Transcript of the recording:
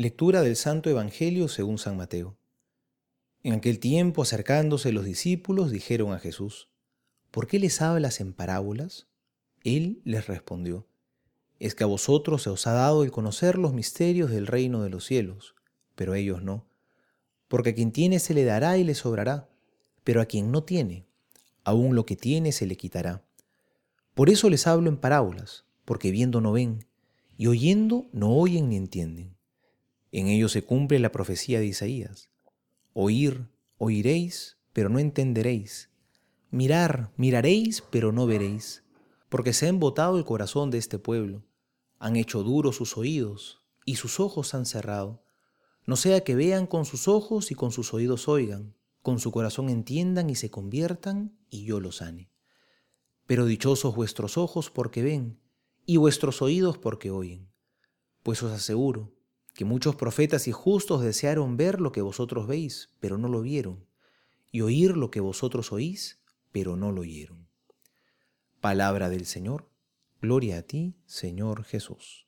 Lectura del Santo Evangelio según San Mateo. En aquel tiempo, acercándose los discípulos, dijeron a Jesús, ¿por qué les hablas en parábolas? Él les respondió, es que a vosotros se os ha dado el conocer los misterios del reino de los cielos, pero a ellos no. Porque a quien tiene se le dará y le sobrará, pero a quien no tiene, aún lo que tiene se le quitará. Por eso les hablo en parábolas, porque viendo no ven, y oyendo no oyen ni entienden. En ello se cumple la profecía de Isaías. Oír, oiréis, pero no entenderéis. Mirar, miraréis, pero no veréis. Porque se ha embotado el corazón de este pueblo. Han hecho duros sus oídos, y sus ojos han cerrado. No sea que vean con sus ojos y con sus oídos oigan, con su corazón entiendan y se conviertan, y yo los sane. Pero dichosos vuestros ojos porque ven, y vuestros oídos porque oyen. Pues os aseguro, que muchos profetas y justos desearon ver lo que vosotros veis, pero no lo vieron, y oír lo que vosotros oís, pero no lo oyeron. Palabra del Señor. Gloria a ti, Señor Jesús.